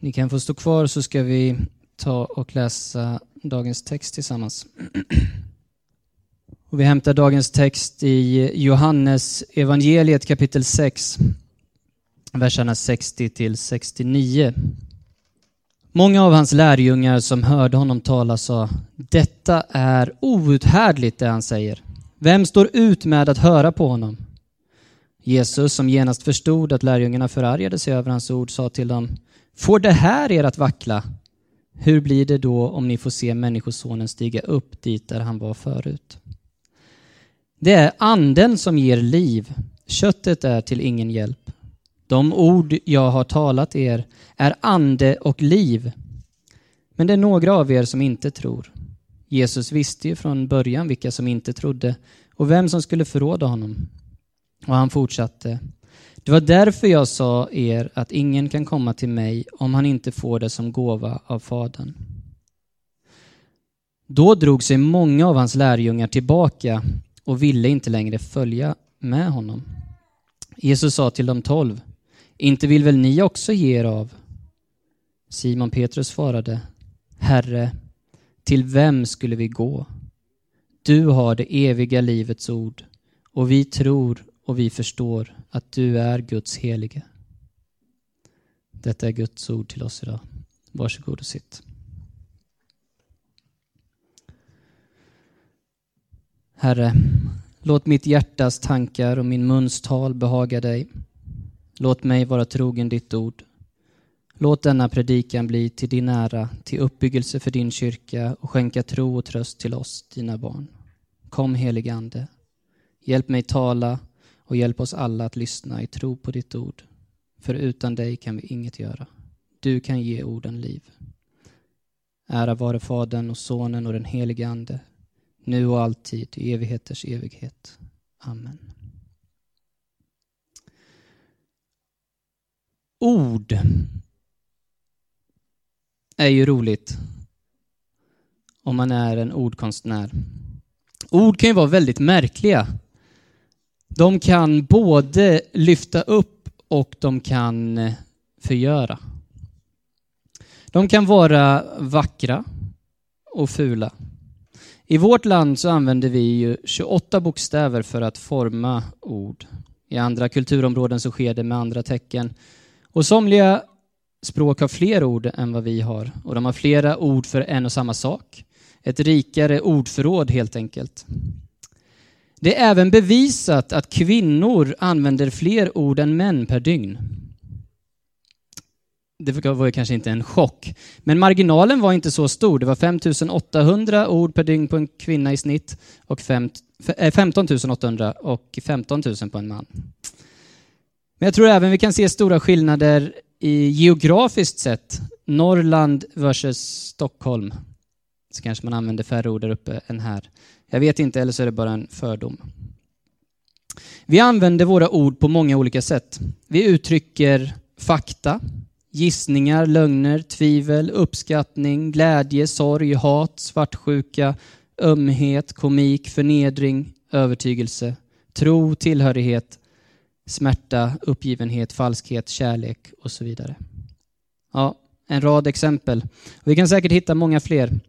Ni kan få stå kvar så ska vi ta och läsa dagens text tillsammans. Och vi hämtar dagens text i Johannes evangeliet kapitel 6, verserna 60 till 69. Många av hans lärjungar som hörde honom tala sa, detta är outhärdligt det han säger. Vem står ut med att höra på honom? Jesus, som genast förstod att lärjungarna förargade sig över hans ord, sa till dem, får det här er att vackla? Hur blir det då om ni får se Människosonen stiga upp dit där han var förut? Det är anden som ger liv, köttet är till ingen hjälp. De ord jag har talat er är ande och liv. Men det är några av er som inte tror. Jesus visste ju från början vilka som inte trodde och vem som skulle förråda honom. Och han fortsatte. Det var därför jag sa er att ingen kan komma till mig om han inte får det som gåva av Fadern. Då drog sig många av hans lärjungar tillbaka och ville inte längre följa med honom. Jesus sa till de tolv, inte vill väl ni också ge er av? Simon Petrus svarade, Herre, till vem skulle vi gå? Du har det eviga livets ord och vi tror och vi förstår att du är Guds helige. Detta är Guds ord till oss idag. Varsågod och sitt. Herre, låt mitt hjärtas tankar och min muns tal behaga dig. Låt mig vara trogen ditt ord. Låt denna predikan bli till din ära, till uppbyggelse för din kyrka och skänka tro och tröst till oss, dina barn. Kom helige Ande. Hjälp mig tala och hjälp oss alla att lyssna i tro på ditt ord. För utan dig kan vi inget göra. Du kan ge orden liv. Ära vare Fadern och Sonen och den helige Ande, nu och alltid, i evigheters evighet. Amen. Ord är ju roligt om man är en ordkonstnär. Ord kan ju vara väldigt märkliga. De kan både lyfta upp och de kan eh, förgöra. De kan vara vackra och fula. I vårt land så använder vi ju 28 bokstäver för att forma ord. I andra kulturområden så sker det med andra tecken. Och somliga språk har fler ord än vad vi har och de har flera ord för en och samma sak. Ett rikare ordförråd helt enkelt. Det är även bevisat att kvinnor använder fler ord än män per dygn. Det var ju kanske inte en chock, men marginalen var inte så stor. Det var 5800 ord per dygn på en kvinna i snitt och 15 800 eh, och 15 000 på en man. Men jag tror även vi kan se stora skillnader i geografiskt sett. Norrland versus Stockholm. Så kanske man använder färre ord där uppe än här. Jag vet inte, eller så är det bara en fördom. Vi använder våra ord på många olika sätt. Vi uttrycker fakta, gissningar, lögner, tvivel, uppskattning, glädje, sorg, hat, svartsjuka, ömhet, komik, förnedring, övertygelse, tro, tillhörighet, smärta, uppgivenhet, falskhet, kärlek och så vidare. Ja, en rad exempel. Vi kan säkert hitta många fler.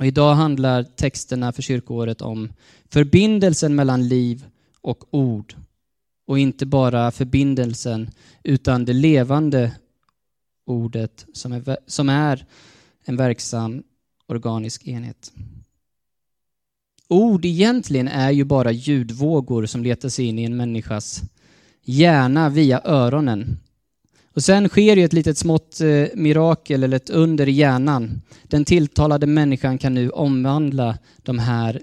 Och idag handlar texterna för kyrkoåret om förbindelsen mellan liv och ord. Och inte bara förbindelsen, utan det levande ordet som är, som är en verksam organisk enhet. Ord egentligen är ju bara ljudvågor som letar sig in i en människas hjärna via öronen och sen sker ju ett litet smått eh, mirakel eller ett under i hjärnan. Den tilltalade människan kan nu omvandla de här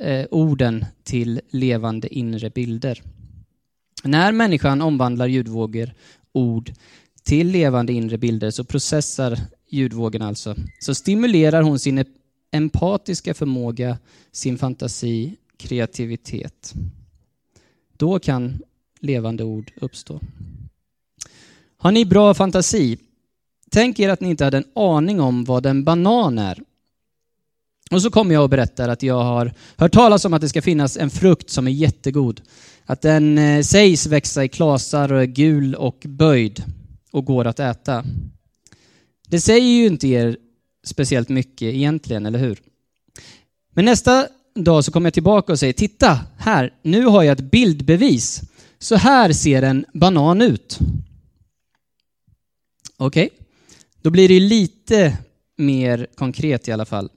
eh, orden till levande inre bilder. När människan omvandlar ljudvågor, ord, till levande inre bilder så processar ljudvågen alltså. Så stimulerar hon sin empatiska förmåga, sin fantasi, kreativitet. Då kan levande ord uppstå. Har ni bra fantasi? Tänk er att ni inte hade en aning om vad en banan är. Och så kommer jag och berättar att jag har hört talas om att det ska finnas en frukt som är jättegod. Att den eh, sägs växa i klasar och är gul och böjd och går att äta. Det säger ju inte er speciellt mycket egentligen, eller hur? Men nästa dag så kommer jag tillbaka och säger, titta här, nu har jag ett bildbevis. Så här ser en banan ut. Okej, okay. då blir det ju lite mer konkret i alla fall.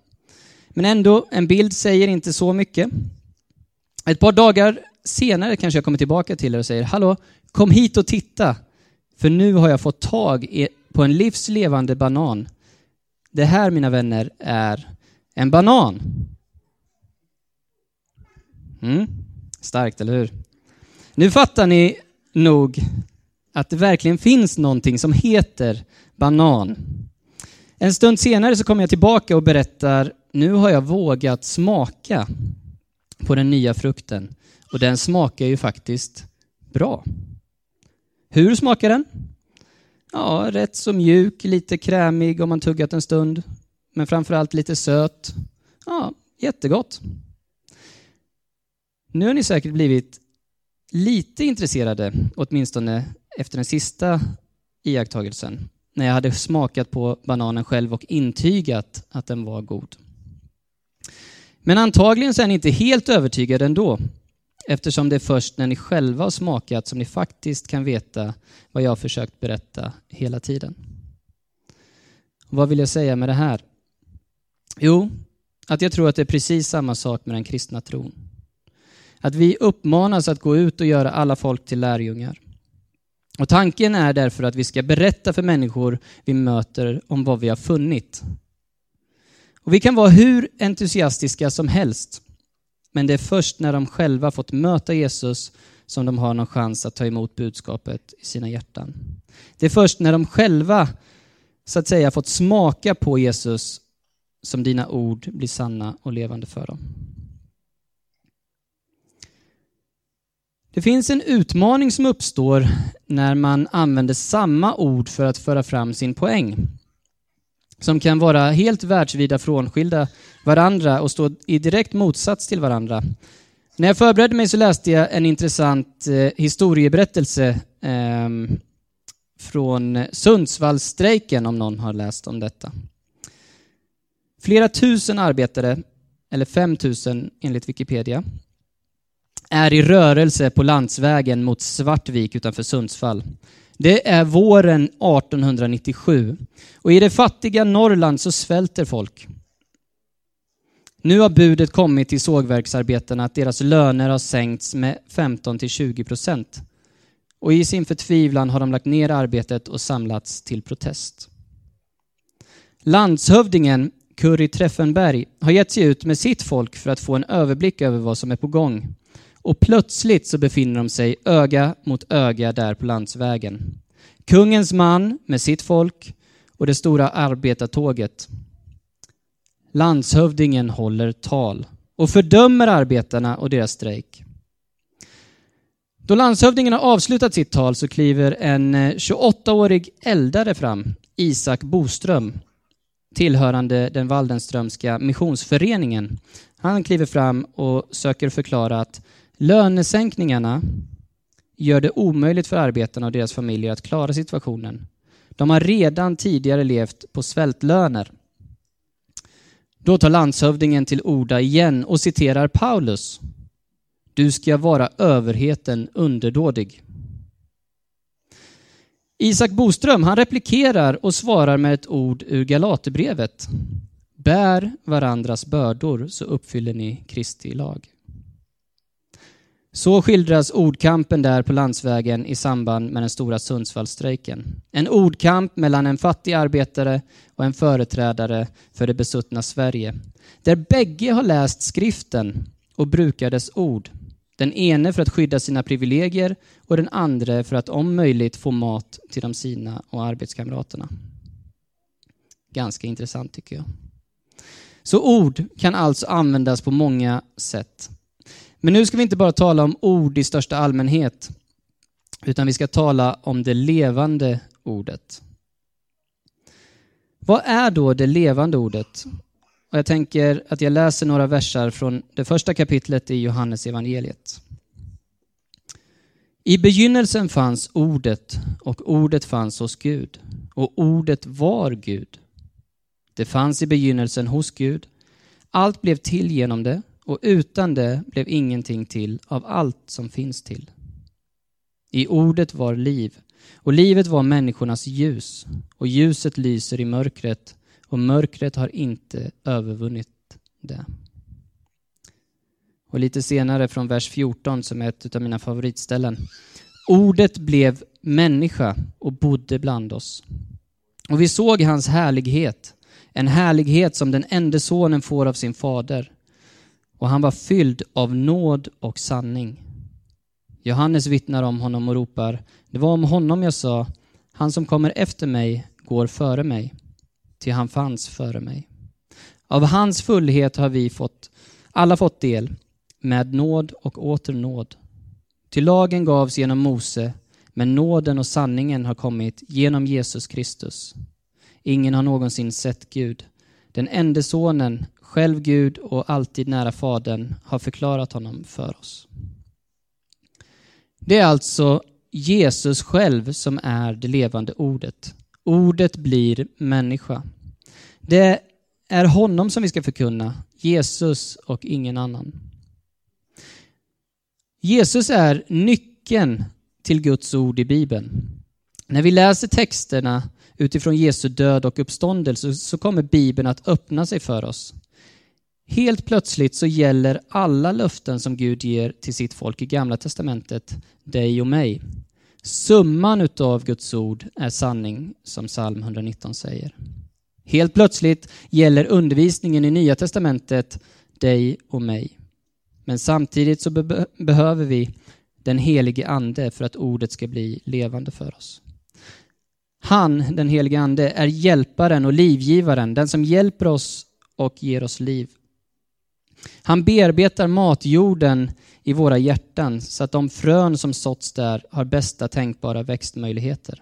Men ändå, en bild säger inte så mycket. Ett par dagar senare kanske jag kommer tillbaka till er och säger, hallå, kom hit och titta. För nu har jag fått tag på en livslevande banan. Det här, mina vänner, är en banan. Mm. Starkt, eller hur? Nu fattar ni nog att det verkligen finns någonting som heter banan. En stund senare så kommer jag tillbaka och berättar, nu har jag vågat smaka på den nya frukten och den smakar ju faktiskt bra. Hur smakar den? Ja, rätt så mjuk, lite krämig om man tuggat en stund, men framförallt lite söt. Ja, jättegott. Nu har ni säkert blivit lite intresserade, åtminstone efter den sista iakttagelsen, när jag hade smakat på bananen själv och intygat att den var god. Men antagligen så är ni inte helt övertygade ändå, eftersom det är först när ni själva har smakat som ni faktiskt kan veta vad jag har försökt berätta hela tiden. vad vill jag säga med det här? Jo, att jag tror att det är precis samma sak med den kristna tron. Att vi uppmanas att gå ut och göra alla folk till lärjungar. Och tanken är därför att vi ska berätta för människor vi möter om vad vi har funnit. Och vi kan vara hur entusiastiska som helst, men det är först när de själva fått möta Jesus som de har någon chans att ta emot budskapet i sina hjärtan. Det är först när de själva så att säga fått smaka på Jesus som dina ord blir sanna och levande för dem. Det finns en utmaning som uppstår när man använder samma ord för att föra fram sin poäng. Som kan vara helt världsvida frånskilda varandra och stå i direkt motsats till varandra. När jag förberedde mig så läste jag en intressant eh, historieberättelse eh, från Sundsvallsstrejken, om någon har läst om detta. Flera tusen arbetare, eller fem tusen enligt Wikipedia, är i rörelse på landsvägen mot Svartvik utanför Sundsvall. Det är våren 1897 och i det fattiga Norrland så svälter folk. Nu har budet kommit till sågverksarbetarna att deras löner har sänkts med 15 till 20 procent. Och i sin förtvivlan har de lagt ner arbetet och samlats till protest. Landshövdingen Curry Treffenberg har gett sig ut med sitt folk för att få en överblick över vad som är på gång. Och plötsligt så befinner de sig öga mot öga där på landsvägen. Kungens man med sitt folk och det stora arbetartåget. Landshövdingen håller tal och fördömer arbetarna och deras strejk. Då landshövdingen har avslutat sitt tal så kliver en eh, 28-årig eldare fram, Isak Boström, tillhörande den Waldenströmska missionsföreningen. Han kliver fram och söker förklara att Lönesänkningarna gör det omöjligt för arbetarna och deras familjer att klara situationen. De har redan tidigare levt på svältlöner. Då tar landshövdingen till orda igen och citerar Paulus. Du ska vara överheten underdådig. Isak Boström han replikerar och svarar med ett ord ur Galaterbrevet. Bär varandras bördor så uppfyller ni Kristi lag. Så skildras ordkampen där på landsvägen i samband med den stora Sundsvallstrejken. En ordkamp mellan en fattig arbetare och en företrädare för det besuttna Sverige. Där bägge har läst skriften och brukar dess ord. Den ene för att skydda sina privilegier och den andra för att om möjligt få mat till de sina och arbetskamraterna. Ganska intressant tycker jag. Så ord kan alltså användas på många sätt. Men nu ska vi inte bara tala om ord i största allmänhet, utan vi ska tala om det levande ordet. Vad är då det levande ordet? Och jag tänker att jag läser några versar från det första kapitlet i Johannes evangeliet. I begynnelsen fanns ordet och ordet fanns hos Gud och ordet var Gud. Det fanns i begynnelsen hos Gud. Allt blev till genom det och utan det blev ingenting till av allt som finns till. I ordet var liv och livet var människornas ljus och ljuset lyser i mörkret och mörkret har inte övervunnit det. Och lite senare från vers 14 som är ett av mina favoritställen. Ordet blev människa och bodde bland oss. Och vi såg hans härlighet, en härlighet som den enda sonen får av sin fader. Och han var fylld av nåd och sanning. Johannes vittnar om honom och ropar, det var om honom jag sa, han som kommer efter mig går före mig, till han fanns före mig. Av hans fullhet har vi fått, alla fått del, med nåd och åter nåd. Till lagen gavs genom Mose, men nåden och sanningen har kommit genom Jesus Kristus. Ingen har någonsin sett Gud. Den enda sonen, själv Gud och alltid nära Fadern, har förklarat honom för oss. Det är alltså Jesus själv som är det levande ordet. Ordet blir människa. Det är honom som vi ska förkunna, Jesus och ingen annan. Jesus är nyckeln till Guds ord i Bibeln. När vi läser texterna utifrån Jesu död och uppståndelse så kommer Bibeln att öppna sig för oss. Helt plötsligt så gäller alla löften som Gud ger till sitt folk i Gamla Testamentet dig och mig. Summan utav Guds ord är sanning, som psalm 119 säger. Helt plötsligt gäller undervisningen i Nya Testamentet dig och mig. Men samtidigt så be behöver vi den helige Ande för att ordet ska bli levande för oss. Han, den helige Ande, är hjälparen och livgivaren, den som hjälper oss och ger oss liv. Han bearbetar matjorden i våra hjärtan så att de frön som såtts där har bästa tänkbara växtmöjligheter.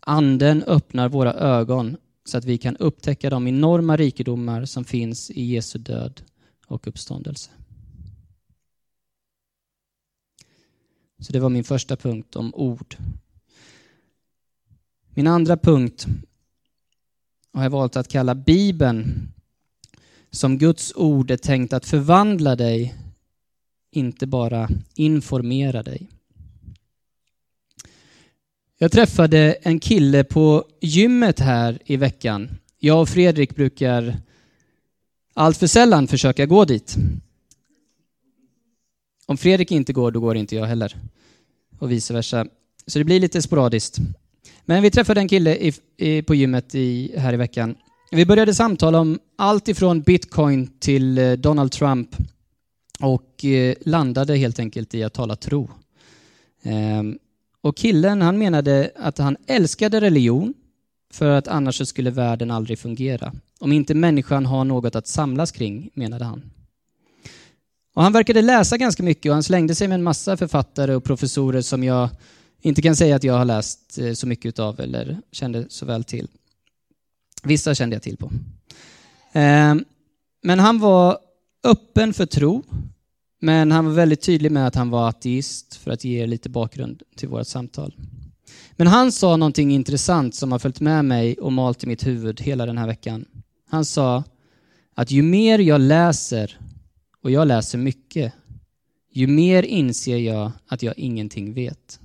Anden öppnar våra ögon så att vi kan upptäcka de enorma rikedomar som finns i Jesu död och uppståndelse. Så det var min första punkt om ord. Min andra punkt har jag valt att kalla Bibeln som Guds ord är tänkt att förvandla dig, inte bara informera dig. Jag träffade en kille på gymmet här i veckan. Jag och Fredrik brukar allt för sällan försöka gå dit. Om Fredrik inte går, då går inte jag heller. Och vice versa. Så det blir lite sporadiskt. Men vi träffade en kille i, i, på gymmet i, här i veckan. Vi började samtala om allt ifrån bitcoin till eh, Donald Trump och eh, landade helt enkelt i att tala tro. Ehm, och killen han menade att han älskade religion för att annars så skulle världen aldrig fungera. Om inte människan har något att samlas kring, menade han. Och han verkade läsa ganska mycket och han slängde sig med en massa författare och professorer som jag inte kan säga att jag har läst eh, så mycket av eller kände så väl till. Vissa kände jag till på. Ehm, men han var öppen för tro, men han var väldigt tydlig med att han var ateist för att ge er lite bakgrund till vårt samtal. Men han sa någonting intressant som har följt med mig och malt i mitt huvud hela den här veckan. Han sa att ju mer jag läser, och jag läser mycket, ju mer inser jag att jag ingenting vet.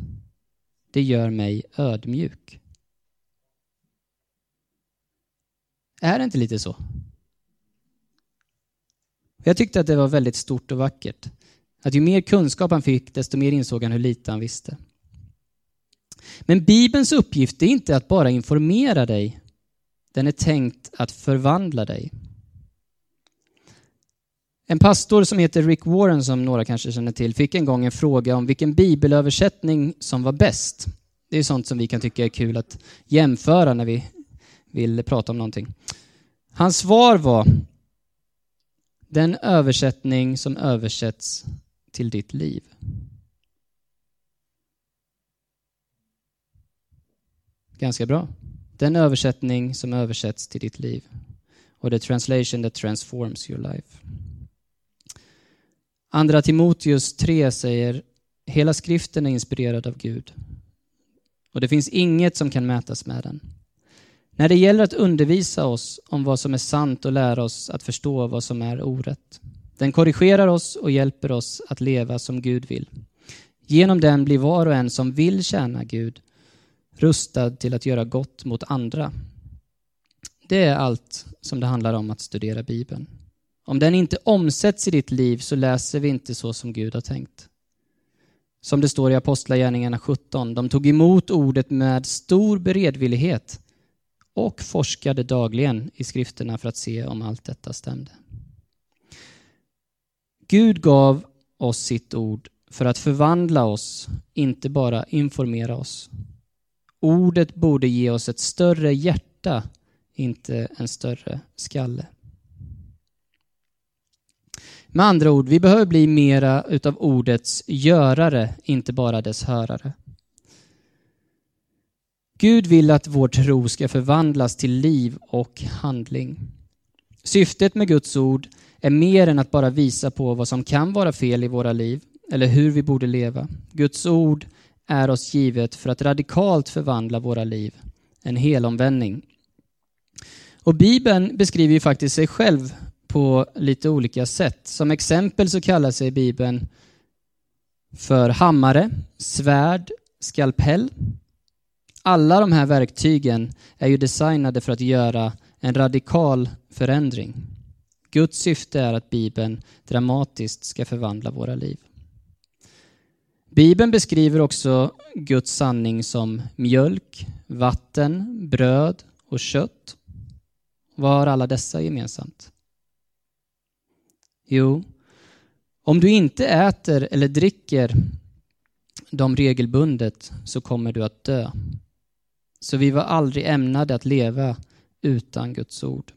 Det gör mig ödmjuk. Är det inte lite så? Jag tyckte att det var väldigt stort och vackert. Att ju mer kunskap han fick, desto mer insåg han hur lite han visste. Men Bibelns uppgift är inte att bara informera dig. Den är tänkt att förvandla dig. En pastor som heter Rick Warren, som några kanske känner till, fick en gång en fråga om vilken bibelöversättning som var bäst. Det är sånt som vi kan tycka är kul att jämföra när vi vill prata om någonting. Hans svar var den översättning som översätts till ditt liv. Ganska bra. Den översättning som översätts till ditt liv. Och the translation that transforms your life. Andra Timoteus 3 säger Hela skriften är inspirerad av Gud. Och det finns inget som kan mätas med den. När det gäller att undervisa oss om vad som är sant och lära oss att förstå vad som är orätt. Den korrigerar oss och hjälper oss att leva som Gud vill. Genom den blir var och en som vill tjäna Gud rustad till att göra gott mot andra. Det är allt som det handlar om att studera Bibeln. Om den inte omsätts i ditt liv så läser vi inte så som Gud har tänkt. Som det står i Apostlagärningarna 17, de tog emot ordet med stor beredvillighet och forskade dagligen i skrifterna för att se om allt detta stämde. Gud gav oss sitt ord för att förvandla oss, inte bara informera oss. Ordet borde ge oss ett större hjärta, inte en större skalle. Med andra ord, vi behöver bli mera utav ordets görare, inte bara dess hörare. Gud vill att vår tro ska förvandlas till liv och handling. Syftet med Guds ord är mer än att bara visa på vad som kan vara fel i våra liv eller hur vi borde leva. Guds ord är oss givet för att radikalt förvandla våra liv, en helomvändning. Och Bibeln beskriver ju faktiskt sig själv på lite olika sätt. Som exempel så kallar sig Bibeln för hammare, svärd, skalpell. Alla de här verktygen är ju designade för att göra en radikal förändring. Guds syfte är att Bibeln dramatiskt ska förvandla våra liv. Bibeln beskriver också Guds sanning som mjölk, vatten, bröd och kött. Vad har alla dessa gemensamt? Jo, om du inte äter eller dricker dem regelbundet så kommer du att dö. Så vi var aldrig ämnade att leva utan Guds ord.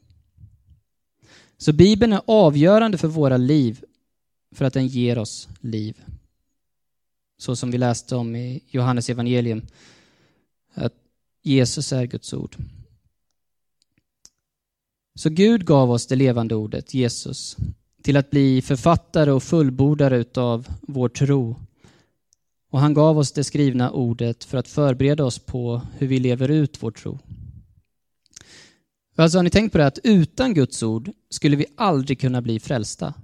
Så Bibeln är avgörande för våra liv för att den ger oss liv. Så som vi läste om i Johannes evangelium att Jesus är Guds ord. Så Gud gav oss det levande ordet, Jesus, till att bli författare och fullbordare utav vår tro. Och han gav oss det skrivna ordet för att förbereda oss på hur vi lever ut vår tro. Alltså har ni tänkt på det att utan Guds ord skulle vi aldrig kunna bli frälsta.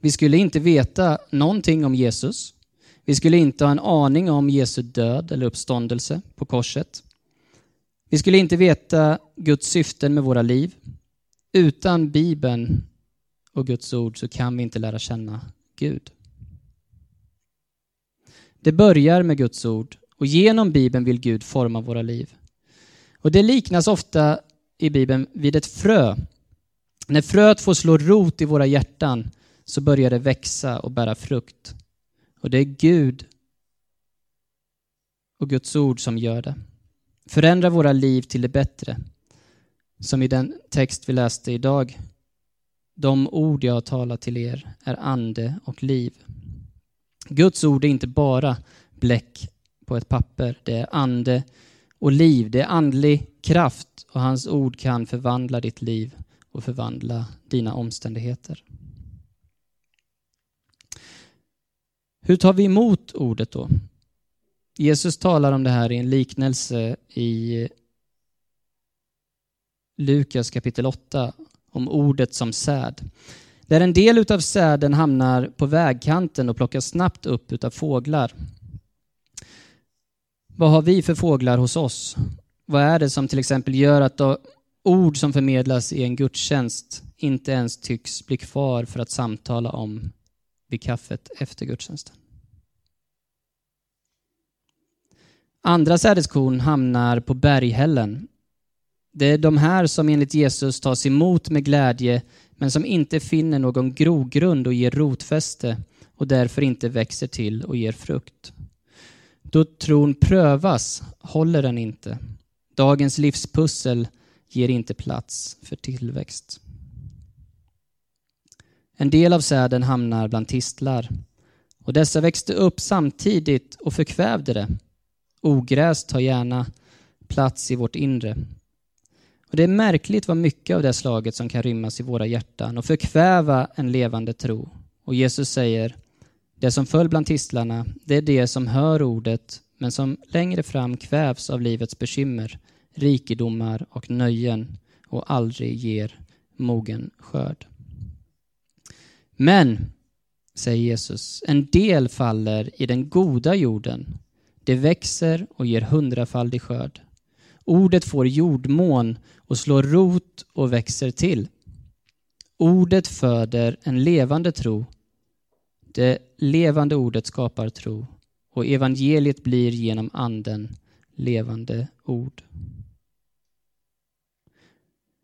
Vi skulle inte veta någonting om Jesus. Vi skulle inte ha en aning om Jesu död eller uppståndelse på korset. Vi skulle inte veta Guds syften med våra liv. Utan Bibeln och Guds ord så kan vi inte lära känna Gud. Det börjar med Guds ord och genom Bibeln vill Gud forma våra liv. Och det liknas ofta i Bibeln vid ett frö. När fröet får slå rot i våra hjärtan så börjar det växa och bära frukt. Och det är Gud och Guds ord som gör det. Förändra våra liv till det bättre. Som i den text vi läste idag. De ord jag har talat till er är ande och liv. Guds ord är inte bara bläck på ett papper. Det är ande och liv. Det är andlig kraft och hans ord kan förvandla ditt liv och förvandla dina omständigheter. Hur tar vi emot ordet då? Jesus talar om det här i en liknelse i Lukas kapitel 8 om ordet som säd. Där en del av säden hamnar på vägkanten och plockas snabbt upp av fåglar. Vad har vi för fåglar hos oss? Vad är det som till exempel gör att ord som förmedlas i en gudstjänst inte ens tycks bli kvar för att samtala om vid kaffet efter gudstjänsten? Andra sädeskorn hamnar på berghällen. Det är de här som enligt Jesus tas emot med glädje men som inte finner någon grogrund och ger rotfäste och därför inte växer till och ger frukt. Då tron prövas håller den inte. Dagens livspussel ger inte plats för tillväxt. En del av säden hamnar bland tistlar och dessa växte upp samtidigt och förkvävde det. Ogräs tar gärna plats i vårt inre. Och Det är märkligt vad mycket av det slaget som kan rymmas i våra hjärtan och förkväva en levande tro. Och Jesus säger, Det som föll bland tistlarna, det är det som hör ordet men som längre fram kvävs av livets bekymmer, rikedomar och nöjen och aldrig ger mogen skörd. Men, säger Jesus, en del faller i den goda jorden. Det växer och ger hundrafaldig skörd. Ordet får jordmån och slår rot och växer till. Ordet föder en levande tro. Det levande ordet skapar tro och evangeliet blir genom anden levande ord.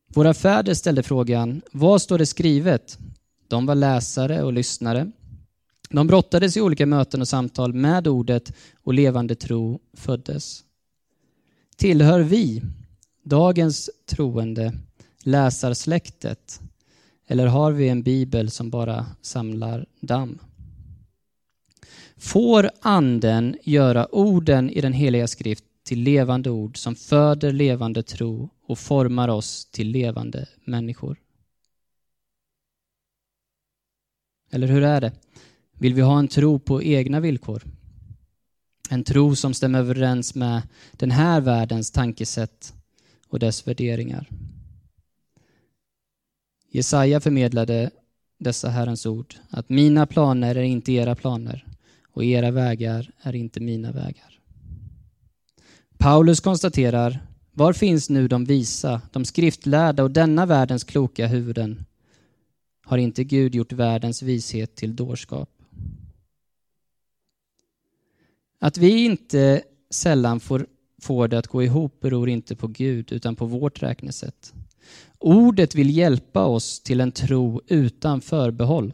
Våra fäder ställde frågan, vad står det skrivet? De var läsare och lyssnare. De brottades i olika möten och samtal med ordet och levande tro föddes. Tillhör vi, dagens troende, läsarsläktet eller har vi en bibel som bara samlar damm? Får anden göra orden i den heliga skrift till levande ord som föder levande tro och formar oss till levande människor? Eller hur är det? Vill vi ha en tro på egna villkor? En tro som stämmer överens med den här världens tankesätt och dess värderingar. Jesaja förmedlade dessa Herrens ord, att mina planer är inte era planer och era vägar är inte mina vägar. Paulus konstaterar, var finns nu de visa, de skriftlärda och denna världens kloka huvuden? Har inte Gud gjort världens vishet till dårskap? Att vi inte sällan får, får det att gå ihop beror inte på Gud utan på vårt räknesätt. Ordet vill hjälpa oss till en tro utan förbehåll.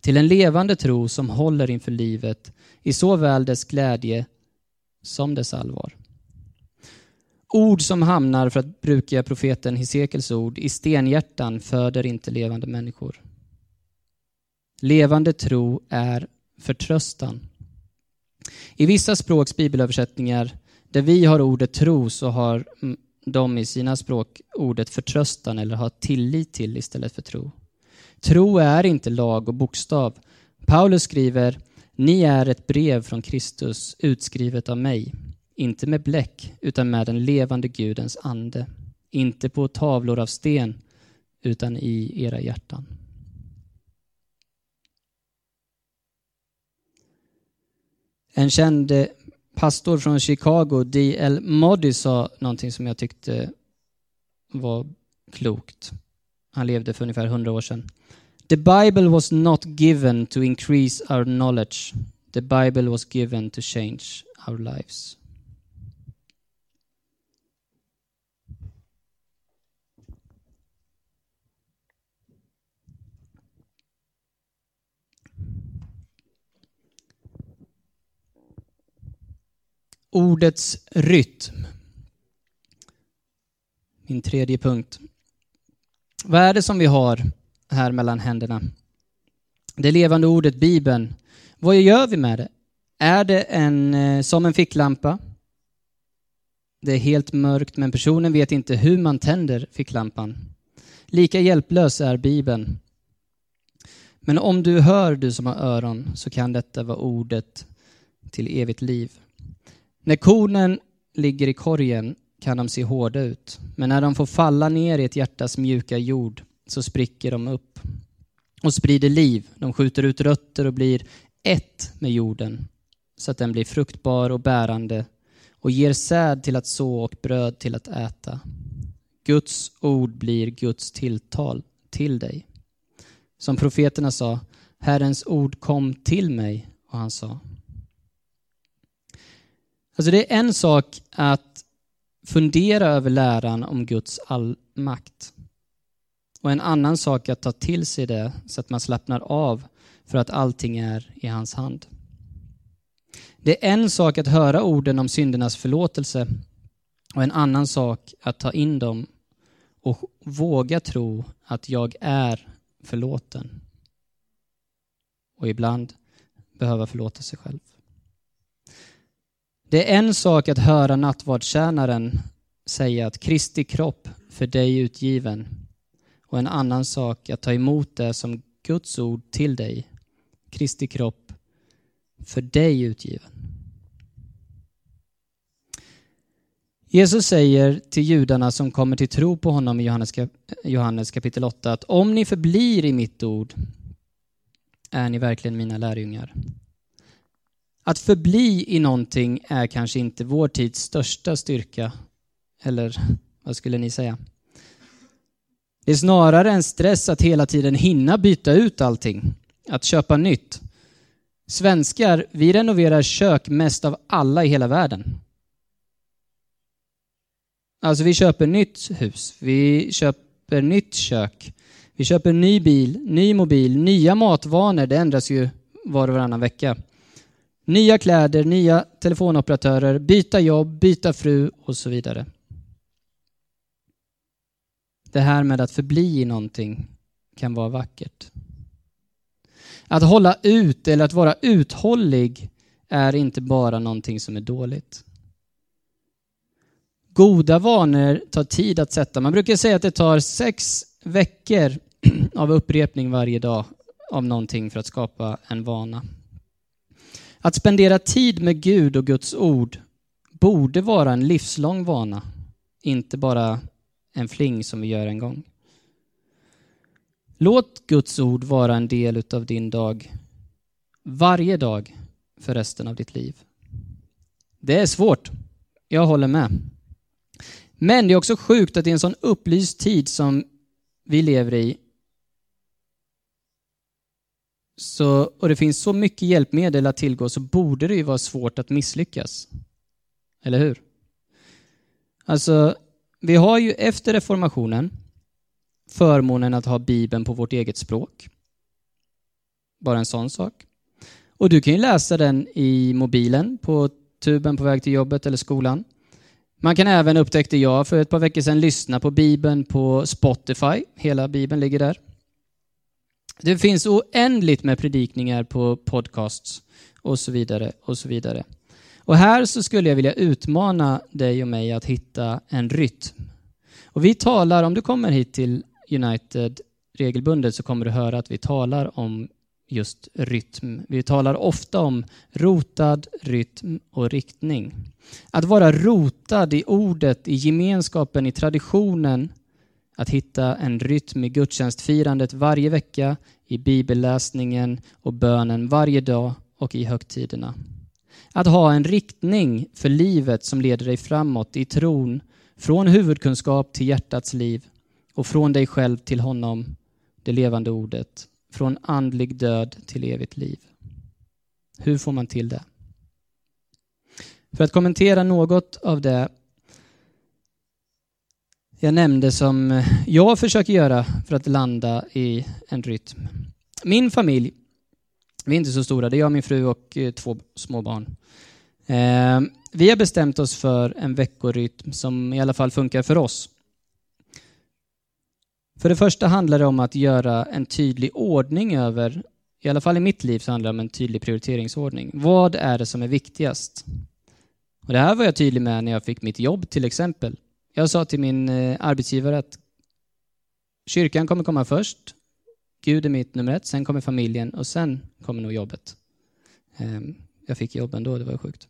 Till en levande tro som håller inför livet i såväl dess glädje som dess allvar. Ord som hamnar, för att bruka profeten Hesekels ord, i stenhjärtan föder inte levande människor. Levande tro är förtröstan. I vissa språks bibelöversättningar där vi har ordet tro så har mm, de i sina språk ordet förtröstan eller har tillit till istället för tro. Tro är inte lag och bokstav. Paulus skriver, ni är ett brev från Kristus utskrivet av mig, inte med bläck utan med den levande Gudens ande, inte på tavlor av sten utan i era hjärtan. En känd eh, pastor från Chicago, D.L. Moddy, sa någonting som jag tyckte var klokt. Han levde för ungefär hundra år sedan. The Bible was not given to increase our knowledge. The Bible was given to change our lives. Ordets rytm. Min tredje punkt. Vad är det som vi har här mellan händerna? Det levande ordet Bibeln. Vad gör vi med det? Är det en, eh, som en ficklampa? Det är helt mörkt men personen vet inte hur man tänder ficklampan. Lika hjälplös är Bibeln. Men om du hör, du som har öron, så kan detta vara ordet till evigt liv. När kornen ligger i korgen kan de se hårda ut, men när de får falla ner i ett hjärtas mjuka jord så spricker de upp och sprider liv. De skjuter ut rötter och blir ett med jorden så att den blir fruktbar och bärande och ger säd till att så och bröd till att äta. Guds ord blir Guds tilltal till dig. Som profeterna sa, Herrens ord kom till mig och han sa. Alltså det är en sak att fundera över läran om Guds allmakt. Och en annan sak att ta till sig det så att man slappnar av för att allting är i hans hand. Det är en sak att höra orden om syndernas förlåtelse och en annan sak att ta in dem och våga tro att jag är förlåten. Och ibland behöva förlåta sig själv. Det är en sak att höra nattvardstjänaren säga att Kristi kropp för dig utgiven och en annan sak att ta emot det som Guds ord till dig. Kristi kropp, för dig utgiven. Jesus säger till judarna som kommer till tro på honom i Johannes, Johannes kapitel 8 att om ni förblir i mitt ord är ni verkligen mina lärjungar. Att förbli i någonting är kanske inte vår tids största styrka. Eller vad skulle ni säga? Det är snarare en stress att hela tiden hinna byta ut allting. Att köpa nytt. Svenskar, vi renoverar kök mest av alla i hela världen. Alltså vi köper nytt hus, vi köper nytt kök, vi köper ny bil, ny mobil, nya matvanor, det ändras ju var och varannan vecka. Nya kläder, nya telefonoperatörer, byta jobb, byta fru och så vidare. Det här med att förbli i någonting kan vara vackert. Att hålla ut eller att vara uthållig är inte bara någonting som är dåligt. Goda vanor tar tid att sätta. Man brukar säga att det tar sex veckor av upprepning varje dag av någonting för att skapa en vana. Att spendera tid med Gud och Guds ord borde vara en livslång vana, inte bara en fling som vi gör en gång. Låt Guds ord vara en del av din dag varje dag för resten av ditt liv. Det är svårt, jag håller med. Men det är också sjukt att i en sån upplyst tid som vi lever i så, och det finns så mycket hjälpmedel att tillgå så borde det ju vara svårt att misslyckas. Eller hur? Alltså, vi har ju efter reformationen förmånen att ha Bibeln på vårt eget språk. Bara en sån sak. Och du kan ju läsa den i mobilen, på tuben på väg till jobbet eller skolan. Man kan även, upptäckte jag för ett par veckor sedan, lyssna på Bibeln på Spotify. Hela Bibeln ligger där. Det finns oändligt med predikningar på podcasts och så vidare och så vidare. Och här så skulle jag vilja utmana dig och mig att hitta en rytm. Och vi talar, om du kommer hit till United regelbundet så kommer du höra att vi talar om just rytm. Vi talar ofta om rotad rytm och riktning. Att vara rotad i ordet, i gemenskapen, i traditionen, att hitta en rytm i gudstjänstfirandet varje vecka, i bibelläsningen och bönen varje dag och i högtiderna. Att ha en riktning för livet som leder dig framåt i tron, från huvudkunskap till hjärtats liv och från dig själv till honom, det levande ordet, från andlig död till evigt liv. Hur får man till det? För att kommentera något av det jag nämnde som eh, jag försöker göra för att landa i en rytm. Min familj, vi är inte så stora, det är jag, min fru och eh, två små barn. Eh, vi har bestämt oss för en veckorytm som i alla fall funkar för oss. För det första handlar det om att göra en tydlig ordning över, i alla fall i mitt liv så handlar det om en tydlig prioriteringsordning. Vad är det som är viktigast? Och det här var jag tydlig med när jag fick mitt jobb till exempel. Jag sa till min eh, arbetsgivare att kyrkan kommer komma först, Gud är mitt nummer ett, sen kommer familjen och sen kommer nog jobbet. Ehm, jag fick jobb ändå, det var sjukt.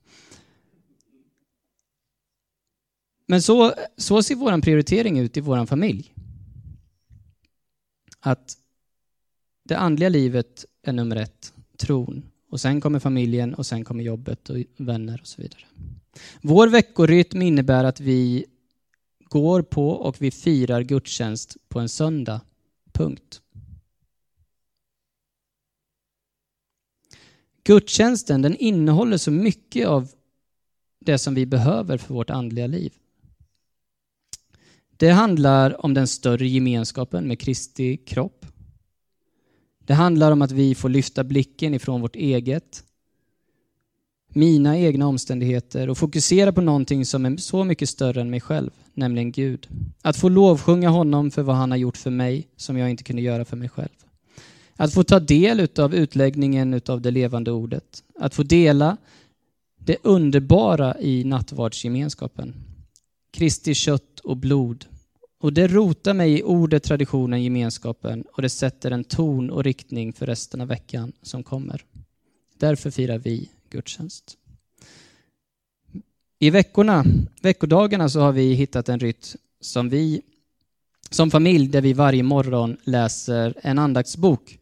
Men så, så ser vår prioritering ut i vår familj. Att det andliga livet är nummer ett, tron. Och sen kommer familjen och sen kommer jobbet och vänner och så vidare. Vår veckorytm innebär att vi går på och vi firar gudstjänst på en söndag. Punkt. Gudstjänsten den innehåller så mycket av det som vi behöver för vårt andliga liv. Det handlar om den större gemenskapen med Kristi kropp. Det handlar om att vi får lyfta blicken ifrån vårt eget, mina egna omständigheter och fokusera på någonting som är så mycket större än mig själv, nämligen Gud. Att få lovsjunga honom för vad han har gjort för mig som jag inte kunde göra för mig själv. Att få ta del av utläggningen av det levande ordet. Att få dela det underbara i nattvardsgemenskapen. Kristi kött och blod Och det rotar mig i ordet, traditionen, gemenskapen och det sätter en ton och riktning för resten av veckan som kommer. Därför firar vi gudstjänst. I veckorna, veckodagarna så har vi hittat en rytm som vi som familj där vi varje morgon läser en andaktsbok.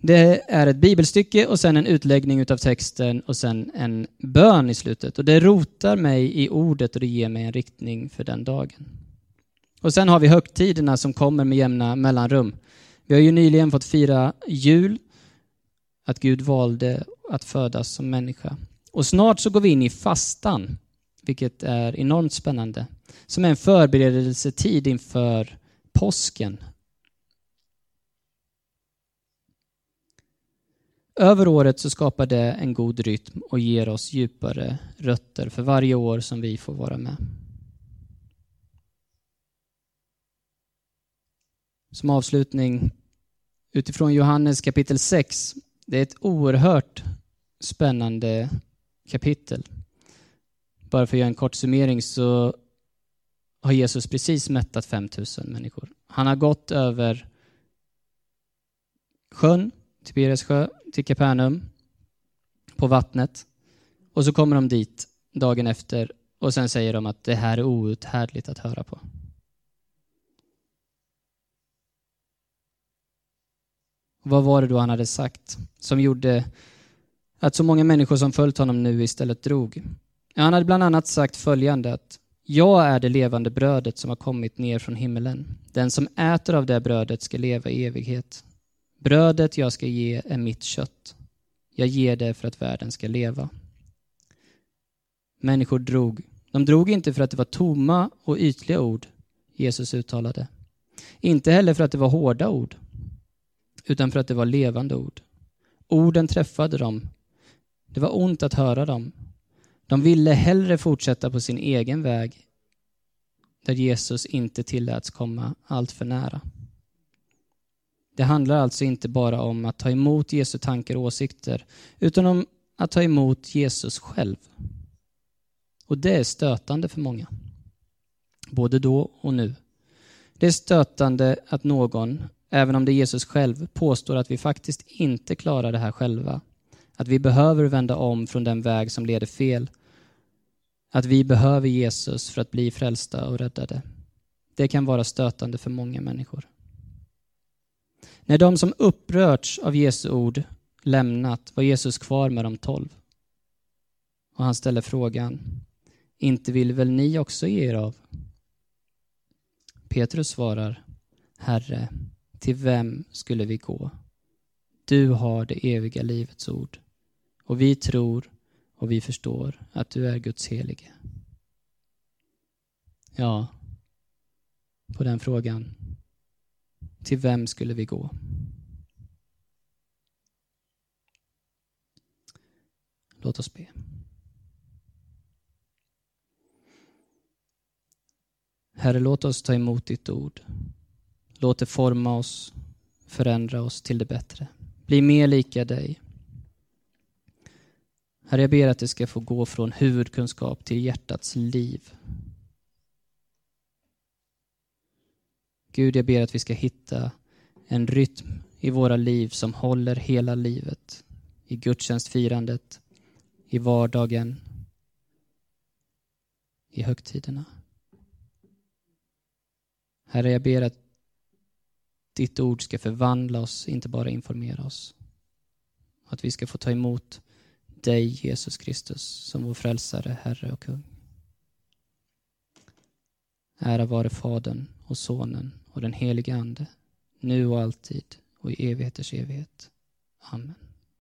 Det är ett bibelstycke och sen en utläggning av texten och sen en bön i slutet. Och det rotar mig i ordet och det ger mig en riktning för den dagen. Och sen har vi högtiderna som kommer med jämna mellanrum. Vi har ju nyligen fått fira jul, att Gud valde att födas som människa. Och snart så går vi in i fastan, vilket är enormt spännande. Som är en förberedelsetid inför påsken. Över året så skapar det en god rytm och ger oss djupare rötter för varje år som vi får vara med. Som avslutning utifrån Johannes kapitel 6. Det är ett oerhört spännande kapitel. Bara för att göra en kort summering så har Jesus precis mättat 5000 människor. Han har gått över sjön, Tiberias sjö, till Kapernaum på vattnet. Och så kommer de dit dagen efter och sen säger de att det här är outhärdligt att höra på. Vad var det då han hade sagt som gjorde att så många människor som följt honom nu istället drog? Han hade bland annat sagt följande att jag är det levande brödet som har kommit ner från himmelen. Den som äter av det brödet ska leva i evighet. Brödet jag ska ge är mitt kött. Jag ger det för att världen ska leva. Människor drog. De drog inte för att det var tomma och ytliga ord Jesus uttalade. Inte heller för att det var hårda ord utan för att det var levande ord. Orden träffade dem. Det var ont att höra dem. De ville hellre fortsätta på sin egen väg där Jesus inte tilläts komma allt för nära. Det handlar alltså inte bara om att ta emot Jesu tankar och åsikter, utan om att ta emot Jesus själv. Och det är stötande för många. Både då och nu. Det är stötande att någon Även om det är Jesus själv påstår att vi faktiskt inte klarar det här själva. Att vi behöver vända om från den väg som leder fel. Att vi behöver Jesus för att bli frälsta och räddade. Det kan vara stötande för många människor. När de som upprörts av Jesu ord lämnat var Jesus kvar med de tolv. Och han ställer frågan, inte vill väl ni också ge er av? Petrus svarar, Herre, till vem skulle vi gå? Du har det eviga livets ord och vi tror och vi förstår att du är Guds helige. Ja, på den frågan. Till vem skulle vi gå? Låt oss be. Herre, låt oss ta emot ditt ord. Låt det forma oss, förändra oss till det bättre. Bli mer lika dig. Herre, jag ber att det ska få gå från huvudkunskap till hjärtats liv. Gud, jag ber att vi ska hitta en rytm i våra liv som håller hela livet. I gudstjänstfirandet, i vardagen, i högtiderna. Herre, jag ber att ditt ord ska förvandla oss, inte bara informera oss. Att vi ska få ta emot dig, Jesus Kristus, som vår frälsare, Herre och kung. Ära vare Fadern och Sonen och den helige Ande, nu och alltid och i evigheters evighet. Amen.